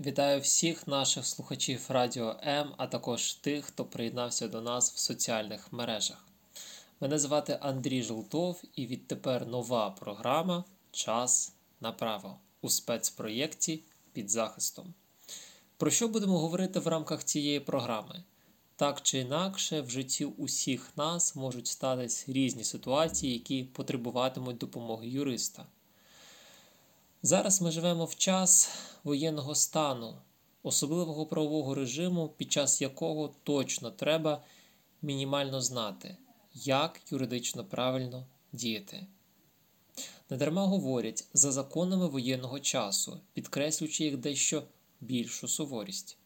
Вітаю всіх наших слухачів Радіо М, а також тих, хто приєднався до нас в соціальних мережах. Мене звати Андрій Жолтов, і відтепер нова програма Час на право у спецпроєкті під захистом. Про що будемо говорити в рамках цієї програми? Так чи інакше, в житті усіх нас можуть статись різні ситуації, які потребуватимуть допомоги юриста. Зараз ми живемо в час воєнного стану, особливого правового режиму, під час якого точно треба мінімально знати, як юридично правильно діяти. Недарма говорять за законами воєнного часу, підкреслюючи їх дещо більшу суворість.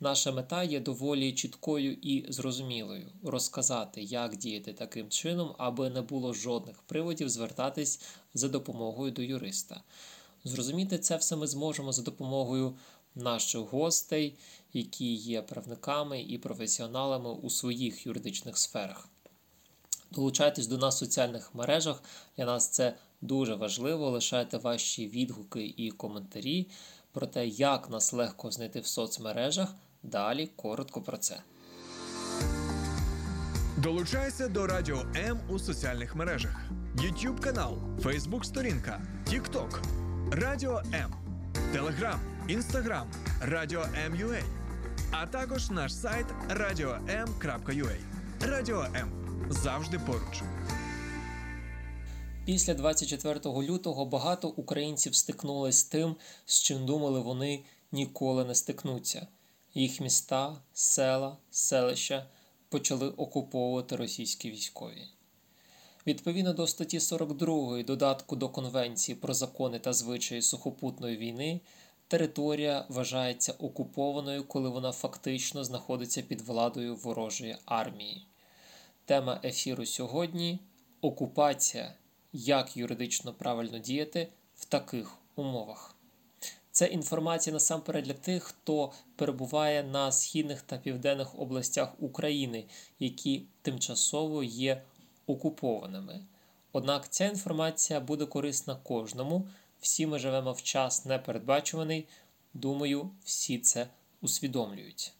Наша мета є доволі чіткою і зрозумілою розказати, як діяти таким чином, аби не було жодних приводів звертатись за допомогою до юриста. Зрозуміти це все ми зможемо за допомогою наших гостей, які є правниками і професіоналами у своїх юридичних сферах. Долучайтесь до нас в соціальних мережах. Для нас це дуже важливо. Лишайте ваші відгуки і коментарі про те, як нас легко знайти в соцмережах. Далі коротко про це. Долучайся до Радіо М у соціальних мережах: YouTube канал, Facebook сторінка, TikTok, Радіо М, Телеграм, Інстаграм, Радіо М.Ua, а також наш сайт radio.m.ua. Радіо М завжди поруч. Після 24 лютого багато українців стикнулись з тим, з чим думали вони ніколи не стикнуться. Їх міста, села, селища почали окуповувати російські військові. Відповідно до статті 42 додатку до Конвенції про закони та звичаї сухопутної війни, територія вважається окупованою, коли вона фактично знаходиться під владою ворожої армії. Тема ефіру сьогодні окупація. Як юридично правильно діяти в таких умовах. Це інформація насамперед для тих, хто перебуває на східних та південних областях України, які тимчасово є окупованими. Однак ця інформація буде корисна кожному. Всі ми живемо в час непередбачуваний. Думаю, всі це усвідомлюють.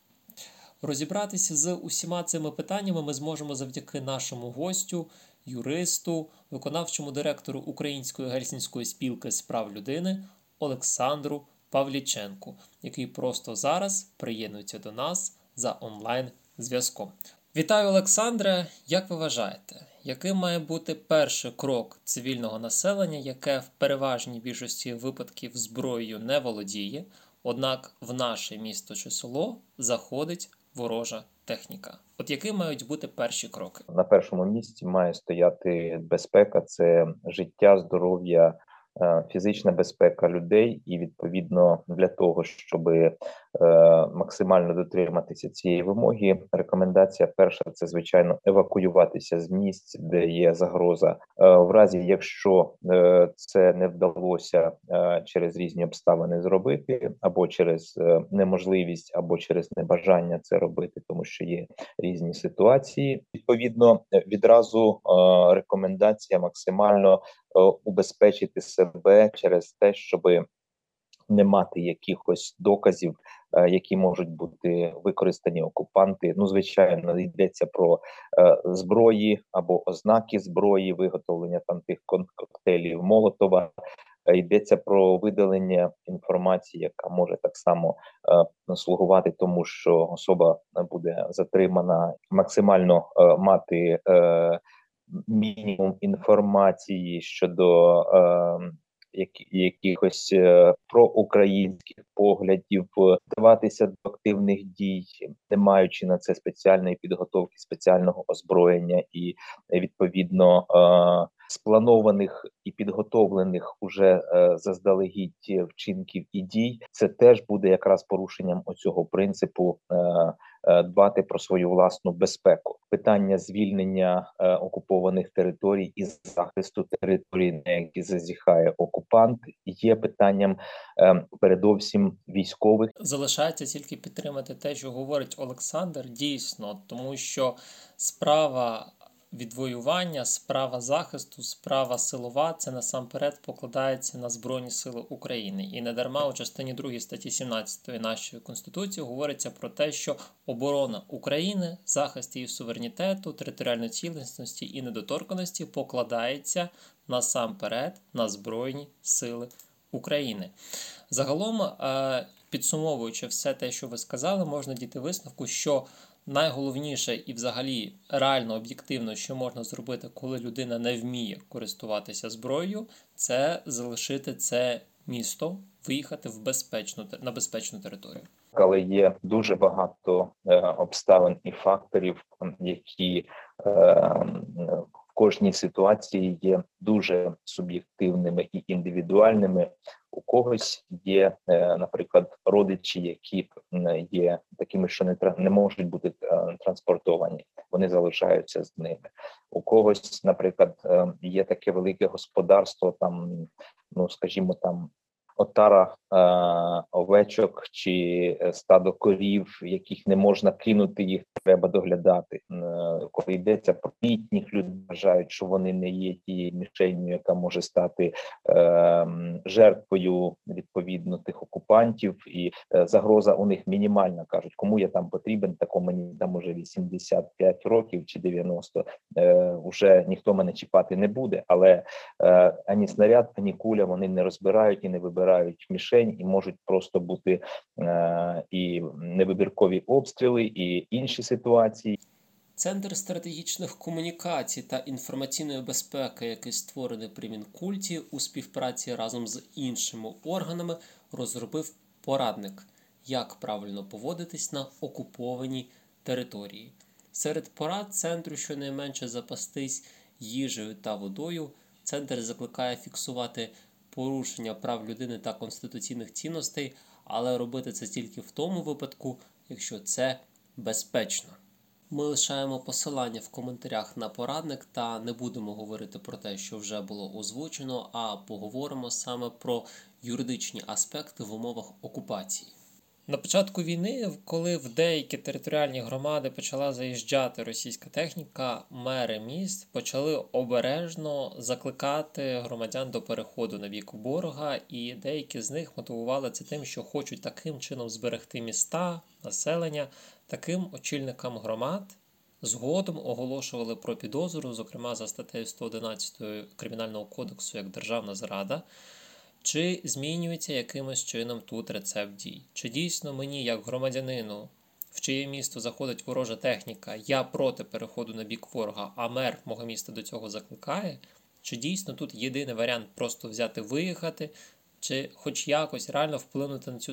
Розібратися з усіма цими питаннями ми зможемо завдяки нашому гостю, юристу, виконавчому директору Української гельсінської спілки з прав людини Олександру Павліченку, який просто зараз приєднується до нас за онлайн зв'язком. Вітаю, Олександре! Як ви вважаєте, яким має бути перший крок цивільного населення, яке в переважній більшості випадків зброєю не володіє, однак в наше місто чи село заходить ворожа техніка? От які мають бути перші кроки? На першому місці має стояти безпека, це життя, здоров'я, Е, фізична безпека людей, і відповідно для того, щоб максимально дотриматися цієї вимоги, рекомендація перша це звичайно евакуюватися з місць, де є загроза. Е, в разі якщо це не вдалося через різні обставини зробити, або через неможливість, або через небажання це робити, тому що є різні ситуації. Відповідно, відразу рекомендація максимально Е, убезпечити себе через те, щоб не мати якихось доказів, е, які можуть бути використані окупанти. Ну, звичайно, йдеться про е, зброї або ознаки зброї, виготовлення там тих коктейлів Молотова. Йдеться про видалення інформації, яка може так само е, слугувати, тому що особа буде затримана, максимально е, мати е, мінімум інформації щодо е, якихось е, проукраїнських поглядів, вдаватися до активних дій, не маючи на це спеціальної підготовки, спеціального озброєння і відповідно. Е, спланованих і підготовлених уже е, заздалегідь вчинків і дій, це теж буде якраз порушенням оцього принципу е, е, дбати про свою власну безпеку. Питання звільнення е, окупованих територій і захисту територій, на які зазіхає окупант, є питанням е, передовсім військових. Залишається тільки підтримати те, що говорить Олександр, дійсно, тому що справа відвоювання, справа захисту, справа силова це насамперед покладається на Збройні Сили України. І не дарма у частині 2 статті 17 нашої конституції говориться про те, що оборона України, захист її суверенітету, територіальної цілісності і недоторканості покладається насамперед на Збройні Сили України. Загалом, е, підсумовуючи все те, що ви сказали, можна дійти висновку, що найголовніше і, взагалі, реально об'єктивно, що можна зробити, коли людина не вміє користуватися зброєю, це залишити це місто, виїхати в безпечну на безпечну територію. Але є дуже багато е, обставин і факторів, які е, кожній ситуації є дуже суб'єктивними і індивідуальними. У когось є, е, наприклад, родичі, які є такими, що не не можуть бути е, транспортовані, вони залишаються з ними. У когось, наприклад, е, є таке велике господарство, там ну скажімо, там отара е, овечок чи е, стадо корів, яких не можна кинути, їх треба доглядати. Е, коли йдеться про літніх людей, вважають, що вони не є тією мішенью, яка може стати е, жертвою відповідно тих окупантів, і е, загроза у них мінімальна. кажуть, кому я там потрібен, такому мені там уже 85 років чи 90, е, Уже ніхто мене чіпати не буде, але е, ані снаряд, ані куля вони не розбирають і не вибирають обирають мішень і можуть просто бути е, і невибіркові обстріли, і інші ситуації. Центр стратегічних комунікацій та інформаційної безпеки, який створений при Мінкульті у співпраці разом з іншими органами, розробив порадник, як правильно поводитись на окупованій території. Серед порад центру щонайменше запастись їжею та водою. Центр закликає фіксувати порушення прав людини та конституційних цінностей, але робити це тільки в тому випадку, якщо це безпечно. Ми лишаємо посилання в коментарях на порадник та не будемо говорити про те, що вже було озвучено, а поговоримо саме про юридичні аспекти в умовах окупації. На початку війни, коли в деякі територіальні громади почала заїжджати російська техніка, мери міст почали обережно закликати громадян до переходу на бік ворога, і деякі з них мотивували це тим, що хочуть таким чином зберегти міста, населення, таким очільникам громад. Згодом оголошували про підозру, зокрема за статтею 111 Кримінального кодексу як державна зрада. Чи змінюється якимось чином тут рецепт дій? Чи дійсно мені, як громадянину, в чиє місто заходить ворожа техніка, я проти переходу на бік ворога, а мер мого міста до цього закликає? Чи дійсно тут єдиний варіант просто взяти, виїхати, чи хоч якось реально вплинути на цю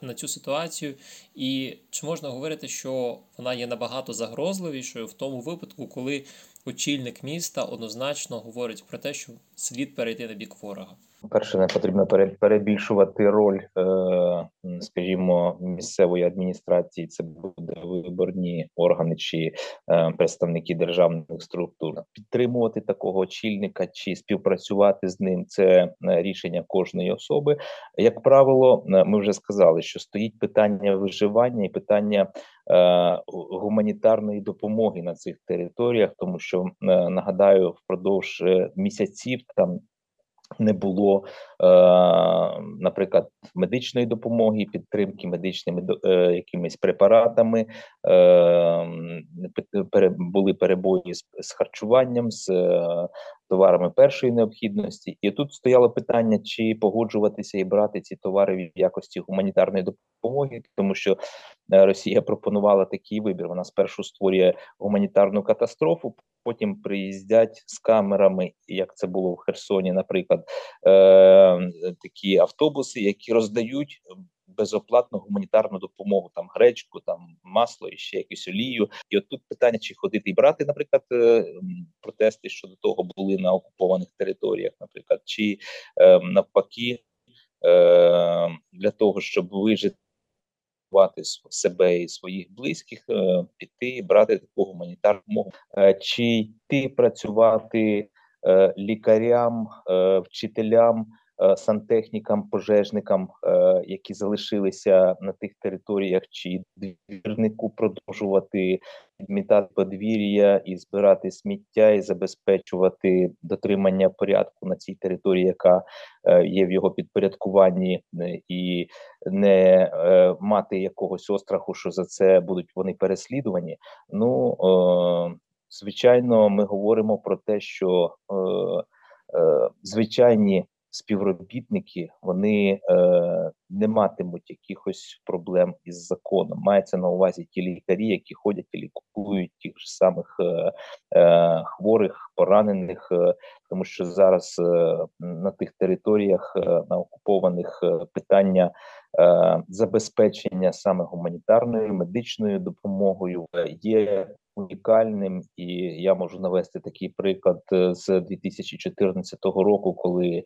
на цю ситуацію, і чи можна говорити, що вона є набагато загрозливішою в тому випадку, коли очільник міста однозначно говорить про те, що слід перейти на бік ворога? Перше, не потрібно перебільшувати роль, е, скажімо, місцевої адміністрації. Це буде виборні органи чи е, представники державних структур. Підтримувати такого очільника чи співпрацювати з ним це е, рішення кожної особи. Як правило, ми вже сказали, що стоїть питання виживання і питання гуманітарної допомоги на цих територіях, тому що нагадаю, впродовж місяців там не було, е, наприклад, медичної допомоги, підтримки медичними е, якимись препаратами, е, були перебої з, харчуванням, з товарами першої необхідності. І тут стояло питання, чи погоджуватися і брати ці товари в якості гуманітарної допомоги, тому що е, Росія пропонувала такий вибір. Вона спершу створює гуманітарну катастрофу, потім приїздять з камерами, як це було в Херсоні, наприклад, е, такі автобуси, які роздають безоплатну гуманітарну допомогу, там гречку, там масло і ще якусь олію. І от тут питання, чи ходити і брати, наприклад, протести щодо того були на окупованих територіях, наприклад, чи навпаки для того, щоб вижити себе і своїх близьких, піти брати таку гуманітарну допомогу, чи йти працювати лікарям, вчителям. Е, сантехнікам, пожежникам, е, які залишилися на тих територіях, чи двірнику продовжувати відмітати подвір'я і збирати сміття, і забезпечувати дотримання порядку на цій території, яка е, є в його підпорядкуванні, і не мати якогось остраху, що за це будуть вони переслідувані. Ну звичайно, ми говоримо про те, що звичайні співробітники вони е, не матимуть якихось проблем із законом. Мається на увазі ті лікарі, які ходять і лікують тих ж самих е, е, хворих, поранених, е, тому що зараз е, на тих територіях е, на окупованих е, питання е, забезпечення саме гуманітарною медичною допомогою є унікальним, і я можу навести такий приклад е, з 2014 року, коли е,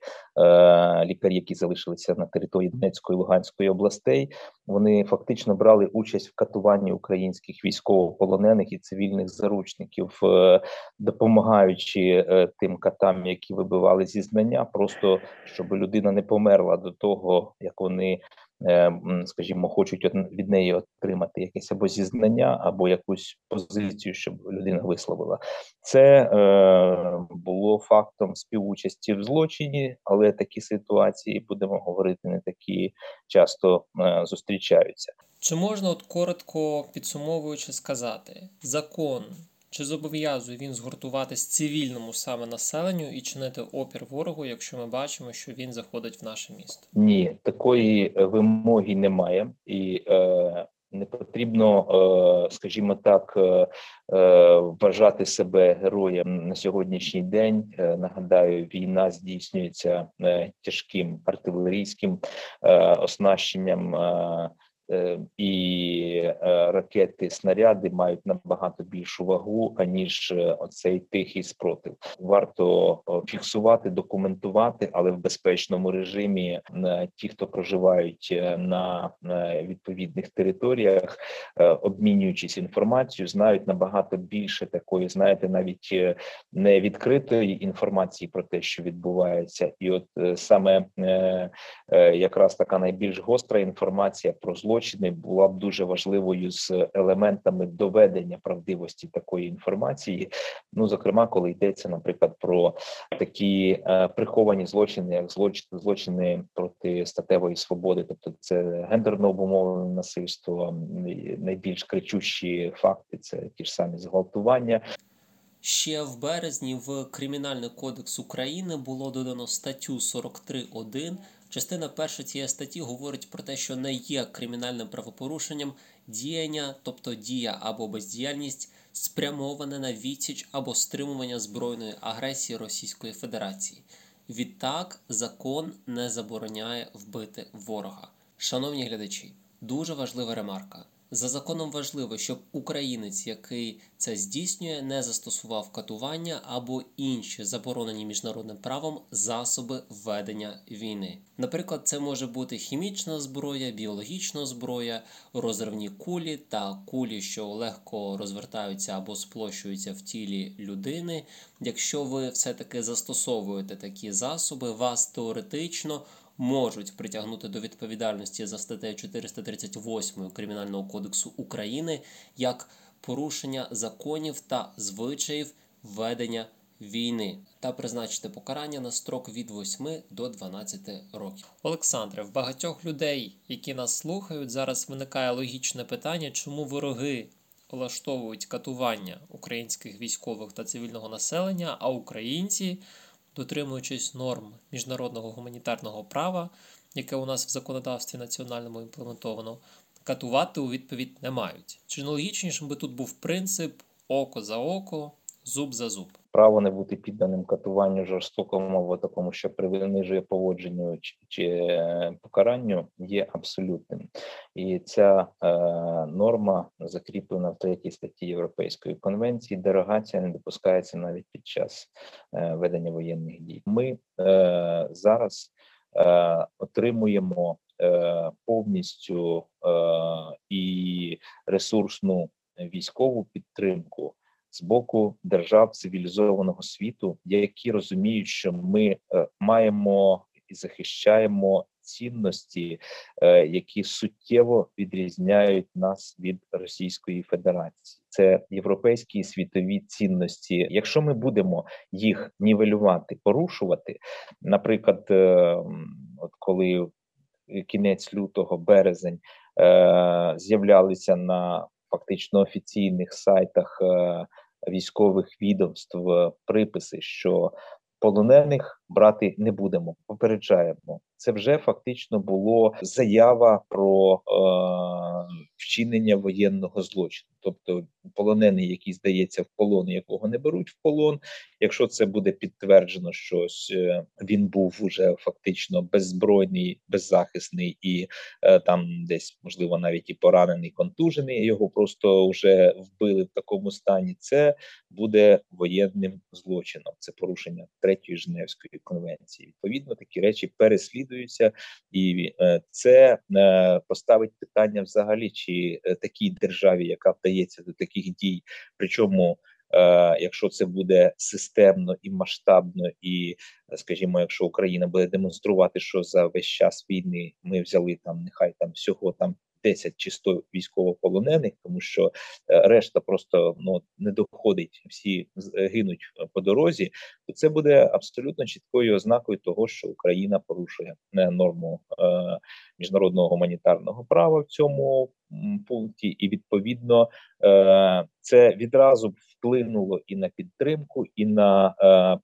лікарі, які залишилися на території Донецької Луганської областей, вони фактично брали участь в катуванні українських військовополонених і цивільних заручників, е, допомагаючи е, тим катам, які вибивали зізнання, просто щоб людина не померла до того, як вони. Е, скажімо, хочуть від неї отримати якесь або зізнання, або якусь позицію, щоб людина висловила. Це е, було фактом співучасті в злочині, але такі ситуації будемо говорити не такі часто е, зустрічаються. Чи можна от коротко підсумовуючи сказати, закон чи зобов'язує він згуртуватись цивільному саме населенню і чинити опір ворогу, якщо ми бачимо, що він заходить в наше місто? Ні, такої е, вимоги немає, і е, не потрібно, е, скажімо так, е, е, вважати себе героєм на сьогоднішній день. Е, нагадаю, війна здійснюється е, тяжким артилерійським е, оснащенням. Е, і е, ракети, снаряди мають набагато більшу вагу аніж е, оцей тихий спротив. Варто фіксувати, документувати, але в безпечному режимі ті, хто проживають на відповідних територіях, обмінюючись інформацією, знають набагато більше такої, знаєте, навіть не відкритої інформації про те, що відбувається, і от саме якраз така найбільш гостра інформація про злочин, злочини була б дуже важливою з елементами доведення правдивості такої інформації. Ну зокрема, коли йдеться, наприклад, про такі е, приховані злочини, як злочин, злочини проти статевої свободи, тобто це гендерно обумовлене насильство, найбільш кричущі факти це ті ж самі зґвалтування. Ще в березні в Кримінальний кодекс України було додано статтю 43.1 Частина перша цієї статті говорить про те, що не є кримінальним правопорушенням діяння, тобто дія або бездіяльність, спрямоване на відсіч або стримування збройної агресії Російської Федерації. Відтак, закон не забороняє вбити ворога. Шановні глядачі, дуже важлива ремарка. За законом важливо, щоб українець, який це здійснює, не застосував катування або інші заборонені міжнародним правом засоби ведення війни. Наприклад, це може бути хімічна зброя, біологічна зброя, розривні кулі та кулі, що легко розвертаються або сплощуються в тілі людини. Якщо ви все-таки застосовуєте такі засоби, вас теоретично можуть притягнути до відповідальності за статтею 438 Кримінального кодексу України як порушення законів та звичаїв ведення війни та призначити покарання на строк від 8 до 12 років. Олександре, в багатьох людей, які нас слухають, зараз виникає логічне питання, чому вороги влаштовують катування українських військових та цивільного населення, а українці дотримуючись норм міжнародного гуманітарного права, яке у нас в законодавстві національному імплементовано, катувати у відповідь не мають. Чи не логічнішим би тут був принцип око за око, зуб за зуб? Право не бути підданим катуванню жорстокому або такому, що принижує поводженню чи, чи е, покаранню, є абсолютним, і ця е, норма закріплена в третій статті Європейської конвенції. Дерогація не допускається навіть під час е, ведення воєнних дій. Ми е, зараз е, отримуємо е, повністю е, і ресурсну військову підтримку з боку держав цивілізованого світу, які розуміють, що ми е, маємо і захищаємо цінності, е, які суттєво відрізняють нас від Російської Федерації. Це європейські і світові цінності. Якщо ми будемо їх нівелювати, порушувати, наприклад, е, от коли кінець лютого, березень з'являлися на фактично офіційних сайтах військових відомств приписи, що полонених брати не будемо. Попереджаємо. Це вже фактично було заява про е, вчинення воєнного злочину, тобто полонений, який здається в полон, якого не беруть в полон. Якщо це буде підтверджено, що е, він був уже фактично беззбройний, беззахисний і е, там десь можливо навіть і поранений, контужений, його просто вже вбили в такому стані. Це буде воєнним злочином. Це порушення третьої Женевської конвенції. Відповідно, такі речі переслідуються, і е, це е, поставить питання взагалі, чи е, такій державі, яка вдається до таких дій, причому. Якщо це буде системно і масштабно, і скажімо, якщо Україна буде демонструвати, що за весь час війни ми взяли там, нехай там всього там 10 чи 100 військовополонених, тому що е, решта просто ну не доходить, всі е, гинуть е, по дорозі. То це буде абсолютно чіткою ознакою того, що Україна порушує норму міжнародного гуманітарного права в цьому пункті, і відповідно це відразу вплинуло і на підтримку, і на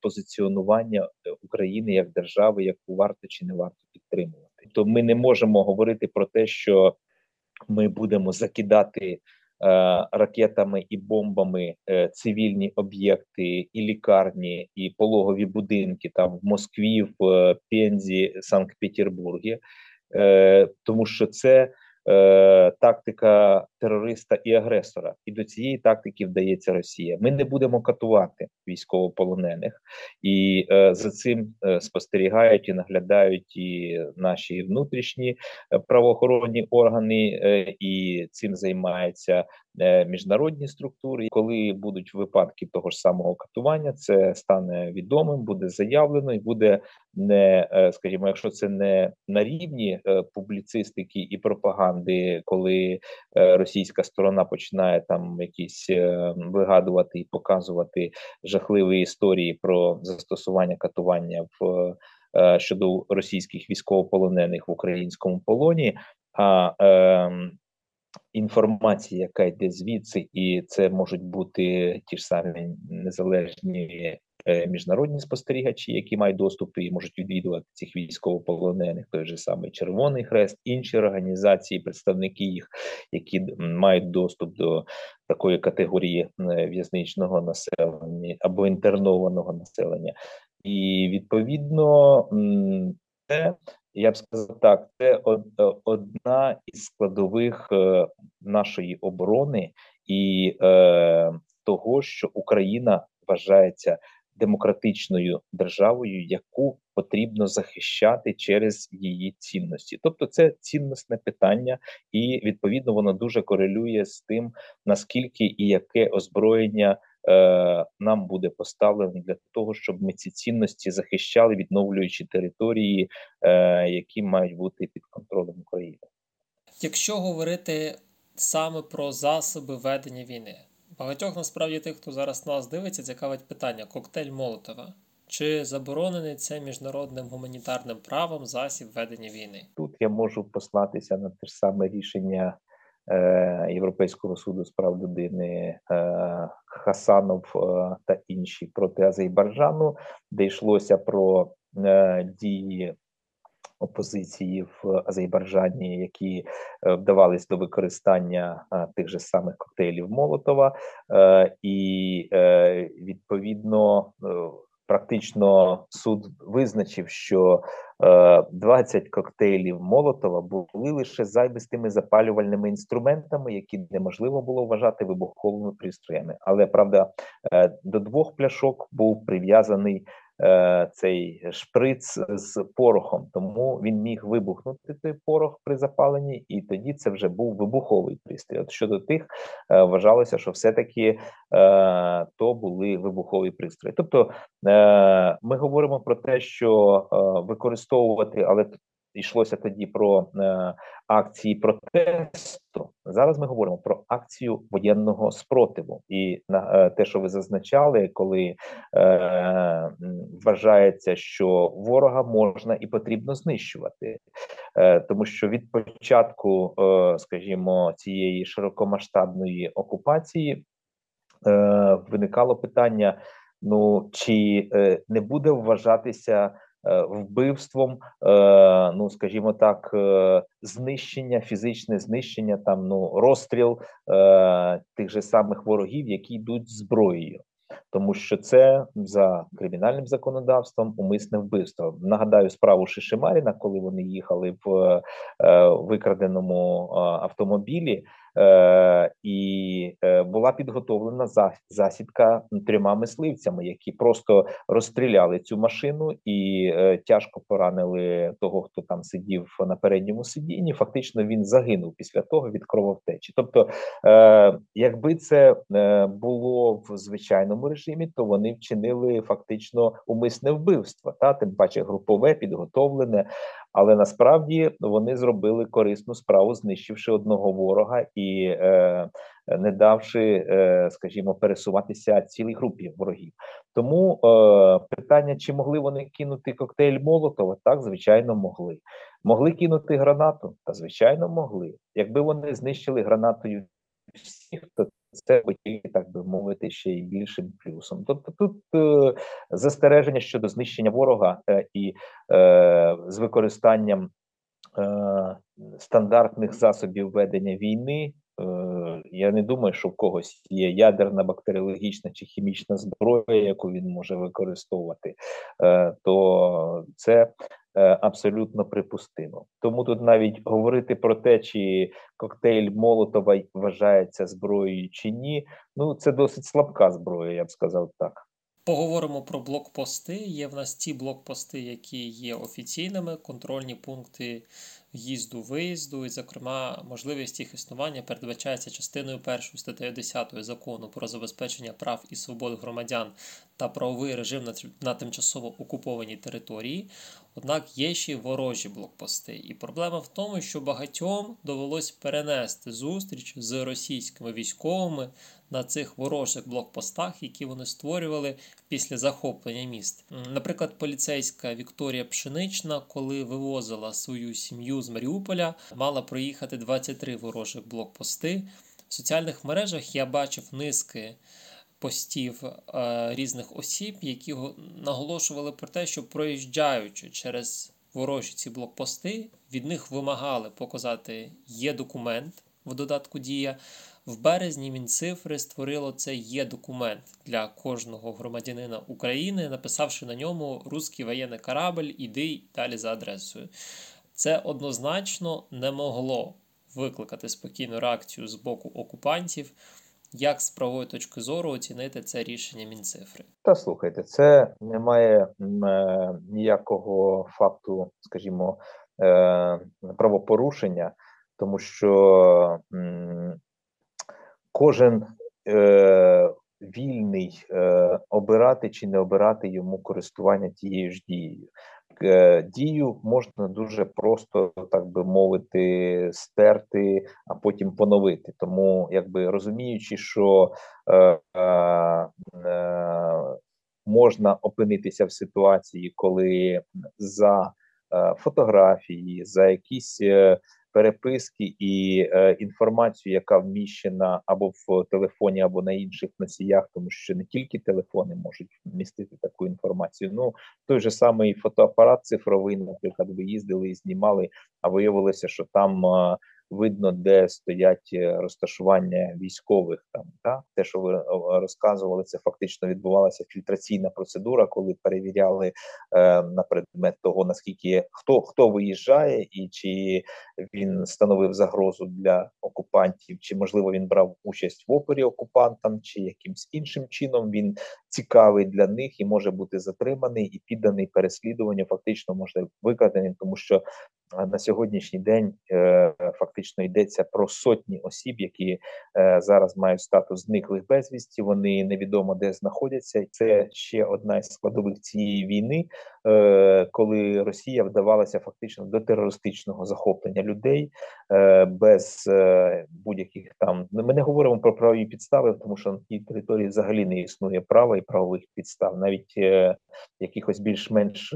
позиціонування України як держави, яку варто чи не варто підтримувати. То ми не можемо говорити про те, що ми будемо закидати е, ракетами і бомбами е, цивільні об'єкти, і лікарні, і пологові будинки там в Москві, в е, Пензі, Санкт-Петербургі, тому що це е, тактика терориста і агресора, і до цієї тактики вдається Росія. Ми не будемо катувати військовополонених, і е, за цим е, спостерігають і наглядають і наші внутрішні е, правоохоронні органи, е, і цим займаються е, міжнародні структури. Коли будуть випадки того ж самого катування, це стане відомим, буде заявлено і буде не е, скажімо, якщо це не на рівні е, публіцистики і пропаганди, коли е, російська сторона починає там якісь е, вигадувати і показувати жахливі історії про застосування катування в е, щодо російських військовополонених в українському полоні. А е, інформація, яка йде звідси, і це можуть бути ті ж самі незалежні Е, міжнародні спостерігачі, які мають доступ і можуть відвідувати цих військовополонених, той же самий Червоний Хрест, інші організації, представники їх, які мають доступ до такої категорії е, в'язничного населення або інтернованого населення, і відповідно це. Я б сказав так, це е, одна із складових нашої оборони і е, того, що Україна вважається демократичною державою, яку потрібно захищати через її цінності. Тобто, це цінностне питання, і відповідно воно дуже корелює з тим, наскільки і яке озброєння. Е, нам буде поставлено для того, щоб ми ці цінності захищали, відновлюючи території, е, які мають бути під контролем України. Якщо говорити саме про засоби ведення війни, Багатьох насправді тих, хто зараз нас дивиться, цікавить питання: коктейль Молотова. Чи заборонений це міжнародним гуманітарним правом засіб ведення війни? Тут я можу послатися на те ж саме рішення Європейського суду з прав людини е, Хасанов е, та інші проти Азербайджану, де йшлося про е, дії опозиції в Азербайджані, які вдавались до використання тих же самих коктейлів Молотова, і відповідно практично суд визначив, що 20 е, коктейлів Молотова були лише зайвистими запалювальними інструментами, які неможливо було вважати вибуховими пристроями. Але правда, е, до двох пляшок був прив'язаний Е, цей шприц з порохом, тому він міг вибухнути той порох при запаленні, і тоді це вже був вибуховий пристрій. От щодо тих е, вважалося, що все-таки е, то були вибухові пристрої. Тобто ми говоримо про те, що використовувати, але йшлося тоді про е, акції протесту. Зараз ми говоримо про акцію воєнного спротиву, і на е, те, що ви зазначали, коли е, вважається, що ворога можна і потрібно знищувати, е, тому що від початку, е, скажімо, цієї широкомасштабної окупації е, виникало питання: ну чи е, не буде вважатися вбивством, е, ну скажімо так, е, знищення, фізичне знищення, там ну розстріл тих же самих ворогів, які йдуть зброєю. Тому що це за кримінальним законодавством умисне вбивство. Нагадаю справу Шишимаріна, коли вони їхали в викраденому автомобілі. Е, і е, була підготовлена засідка трьома мисливцями, які просто розстріляли цю машину і е, тяжко поранили того, хто там сидів на передньому сидінні. Фактично він загинув після того від крововтечі. Тобто, якби це було в звичайному режимі, то вони вчинили фактично умисне вбивство, та тим паче групове підготовлене. Але насправді вони зробили корисну справу, знищивши одного ворога і е, не давши, е, скажімо, пересуватися цілій групі ворогів. Тому е, питання: чи могли вони кинути коктейль Молотова? Так, звичайно, могли. Могли кинути гранату? Та звичайно, могли. Якби вони знищили гранатою всіх, то це тільки, так би мовити, ще й більшим плюсом. Тобто тут е, застереження щодо знищення ворога е, і е, з використанням е, стандартних засобів ведення війни. Е, я не думаю, що в когось є ядерна, бактеріологічна чи хімічна зброя, яку він може використовувати, е, то це Е, абсолютно припустимо. Тому тут навіть говорити про те, чи коктейль Молотова вважається зброєю чи ні. Ну це досить слабка зброя, я б сказав так. Поговоримо про блокпости. Є в нас ті блокпости, які є офіційними, контрольні пункти в'їзду, виїзду, і, зокрема, можливість їх існування передбачається частиною першої статтею 10 закону про забезпечення прав і свобод громадян та правовий режим на тимчасово окупованій території. Однак є ще й ворожі блокпости. І проблема в тому, що багатьом довелось перенести зустріч з російськими військовими на цих ворожих блокпостах, які вони створювали після захоплення міст. Наприклад, поліцейська Вікторія Пшенична, коли вивозила свою сім'ю з Маріуполя, мала проїхати 23 ворожих блокпости. В соціальних мережах я бачив низки. Постів е, різних осіб, які наголошували про те, що проїжджаючи через ворожі ці блокпости, від них вимагали показати є документ в додатку Дія, в березні Мінцифри створило це є документ для кожного громадянина України, написавши на ньому Руський воєнний корабль, іди далі за адресою. Це однозначно не могло викликати спокійну реакцію з боку окупантів. Як з правової точки зору оцінити це рішення Мінцифри? Та слухайте, це не має е, ніякого факту, скажімо, е, правопорушення, тому що кожен е, вільний обирати чи не обирати йому користування тією ж дією. Е, дію можна дуже просто, так би мовити, стерти, а потім поновити. Тому, якби розуміючи, що е, е, можна опинитися в ситуації, коли за е, фотографії, за якісь е, переписки і е, інформацію, яка вміщена або в телефоні, або на інших носіях, тому що не тільки телефони можуть містити таку інформацію. Ну той же самий фотоапарат цифровий, наприклад, ви їздили і знімали, а виявилося, що там. Е, видно, де стоять е, розташування військових. Там та те, що ви розказували, це фактично відбувалася фільтраційна процедура, коли перевіряли е, на предмет того, наскільки хто хто виїжджає, і чи він становив загрозу для окупантів, чи можливо він брав участь в опорі окупантам, чи якимсь іншим чином він цікавий для них і може бути затриманий і підданий переслідуванню, фактично може викрадений, тому що на сьогоднішній день е, фактично йдеться про сотні осіб, які е, зараз мають статус зниклих безвісті. Вони невідомо де знаходяться. Це ще одна із складових цієї війни, е, коли Росія вдавалася фактично до терористичного захоплення людей без будь-яких там. Ми не говоримо про правові підстави, тому що на тій території взагалі не існує права і правових підстав, навіть якихось більш-менш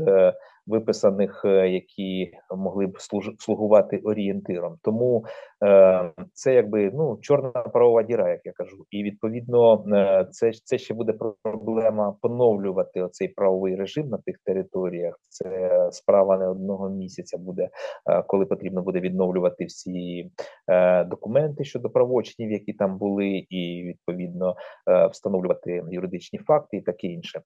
виписаних, е, які могли б слугувати орієнтиром. Тому е, це якби ну чорна правова діра, як я кажу, і відповідно е, це це ще буде проблема поновлювати оцей правовий режим на тих територіях. Це справа не одного місяця буде, коли потрібно буде відновлювати всі документи щодо правочинів, які там були, і відповідно встановлювати юридичні факти, і таке інше.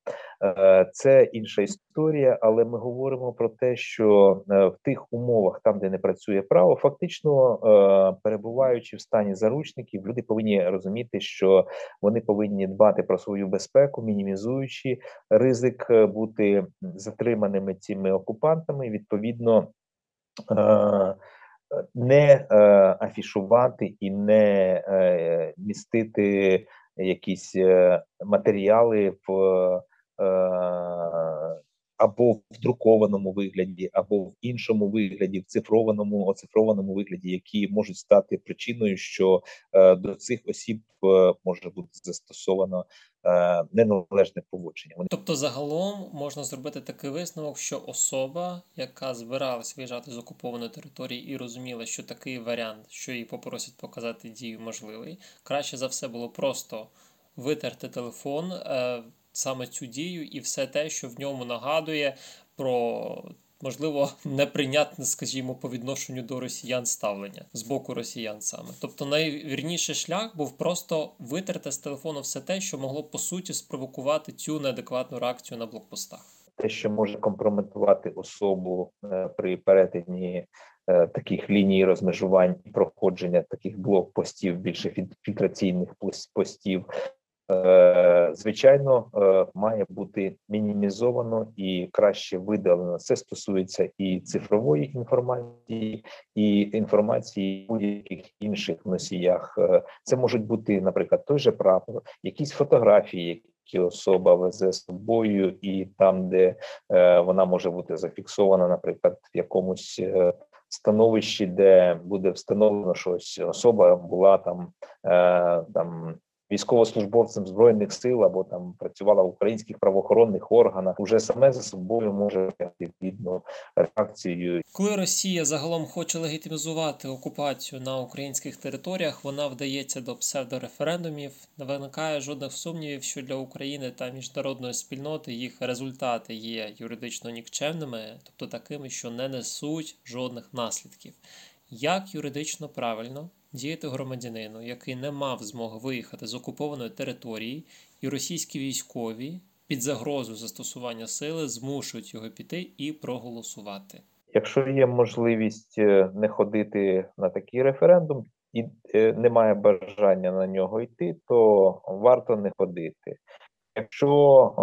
Це інша історія, але ми говоримо говоримо про те, що е, в тих умовах, там де не працює право, фактично е, перебуваючи в стані заручників, люди повинні розуміти, що вони повинні дбати про свою безпеку, мінімізуючи ризик е, бути затриманими цими окупантами. Відповідно. Не афішувати і не містити якісь матеріали в або в друкованому вигляді, або в іншому вигляді, в цифрованому оцифрованому вигляді, які можуть стати причиною, що е, до цих осіб е, може бути застосовано е, неналежне поводження. Тобто, загалом можна зробити такий висновок, що особа, яка збиралась виїжджати з окупованої території і розуміла, що такий варіант, що її попросять показати дію, можливий, краще за все було просто витерти телефон. Е, саме цю дію і все те, що в ньому нагадує про. Можливо, неприйнятне, скажімо, по відношенню до росіян ставлення з боку росіян саме. Тобто найвірніший шлях був просто витерти з телефону все те, що могло по суті спровокувати цю неадекватну реакцію на блокпостах. Те, що може компрометувати особу е, при перетині е, таких ліній розмежувань і проходження таких блокпостів, більше фільтраційних постів, звичайно, е, має бути мінімізовано і краще видалено. Це стосується і цифрової інформації, і інформації будь-яких інших носіях. Е, це можуть бути, наприклад, той же прапор, якісь фотографії. Які особа везе з собою, і там, де е, вона може бути зафіксована, наприклад, в якомусь е, становищі, де буде встановлено, що ось особа була там е, там військовослужбовцем збройних сил або там працювала в українських правоохоронних органах, уже саме за собою може відповідну реакцію. Коли Росія загалом хоче легітимізувати окупацію на українських територіях, вона вдається до псевдореферендумів. Не виникає жодних сумнівів, що для України та міжнародної спільноти їх результати є юридично нікчемними, тобто такими, що не несуть жодних наслідків. Як юридично правильно діяти громадянину, який не мав змоги виїхати з окупованої території, і російські військові під загрозу застосування сили змушують його піти і проголосувати. Якщо є можливість е, не ходити на такий референдум і е, немає бажання на нього йти, то варто не ходити. Якщо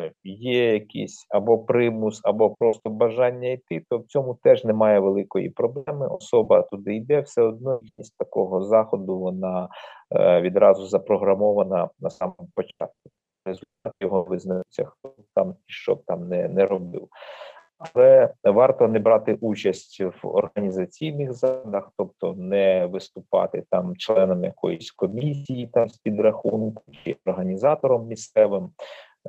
е, є якийсь або примус, або просто бажання йти, то в цьому теж немає великої проблеми. Особа туди йде, все одно з такого заходу вона е, відразу запрограмована на самому початку. Результат його визнається, хто там і що там не, не робив але варто не брати участь в організаційних заходах, тобто не виступати там членом якоїсь комісії, там з підрахунку чи організатором місцевим.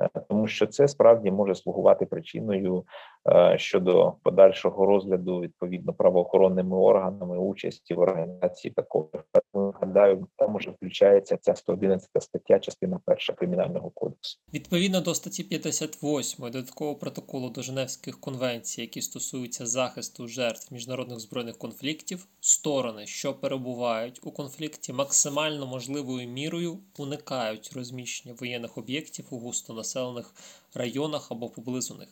Е, тому що це справді може слугувати причиною е, щодо подальшого розгляду відповідно правоохоронними органами участі в організації такого. Гадаю, там уже включається ця 111 стаття, частина перша кримінального кодексу. Відповідно до статті 58 додаткового протоколу до Женевських конвенцій, які стосуються захисту жертв міжнародних збройних конфліктів, сторони, що перебувають у конфлікті, максимально можливою мірою уникають розміщення воєнних об'єктів у густонаселених районах або поблизу них.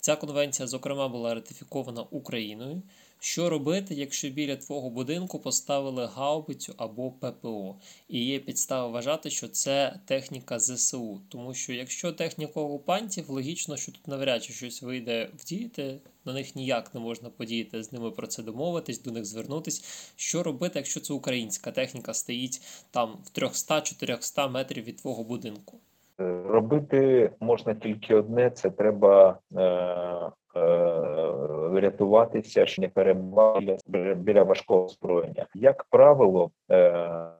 Ця конвенція, зокрема, була ратифікована Україною. Що робити, якщо біля твого будинку поставили гаубицю або ППО? І є підстава вважати, що це техніка ЗСУ. Тому що якщо техніка окупантів, логічно, що тут навряд чи щось вийде вдіяти, на них ніяк не можна подіяти з ними про це домовитись, до них звернутись. Що робити, якщо це українська техніка стоїть там в 300-400 метрів від твого будинку? Е, робити можна тільки одне: це треба е, е, рятуватися, що не перебувати біля, біля важкого озброєння. Як правило, е,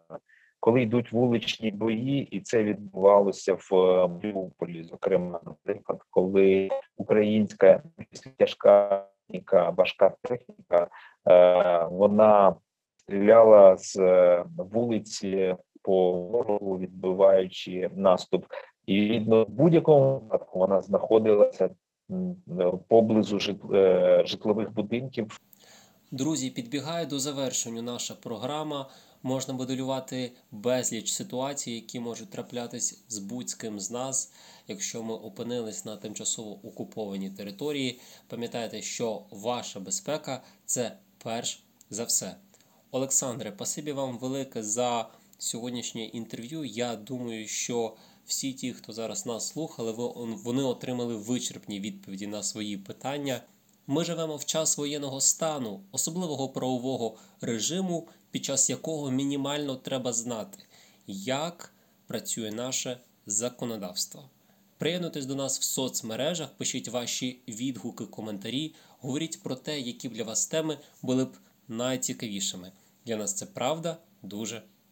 коли йдуть вуличні бої, і це відбувалося в Маріуполі, зокрема, наприклад, коли українська тяжка техніка, важка техніка, е, вона стріляла з е, вулиці по ворогу, відбиваючи наступ, і відно будь-якому випадку вона знаходилася поблизу е, житлових будинків. Друзі, підбігає до завершення наша програма. Можна моделювати безліч ситуацій, які можуть траплятись з будь-ким з нас, якщо ми опинились на тимчасово окупованій території. Пам'ятайте, що ваша безпека це перш за все. Олександре, спасибі вам велике за сьогоднішнє інтерв'ю. Я думаю, що всі ті, хто зараз нас слухали, вони отримали вичерпні відповіді на свої питання. Ми живемо в час воєнного стану, особливого правового режиму, під час якого мінімально треба знати, як працює наше законодавство. Приєднуйтесь до нас в соцмережах, пишіть ваші відгуки, коментарі, говоріть про те, які б для вас теми були б найцікавішими. Для нас це правда дуже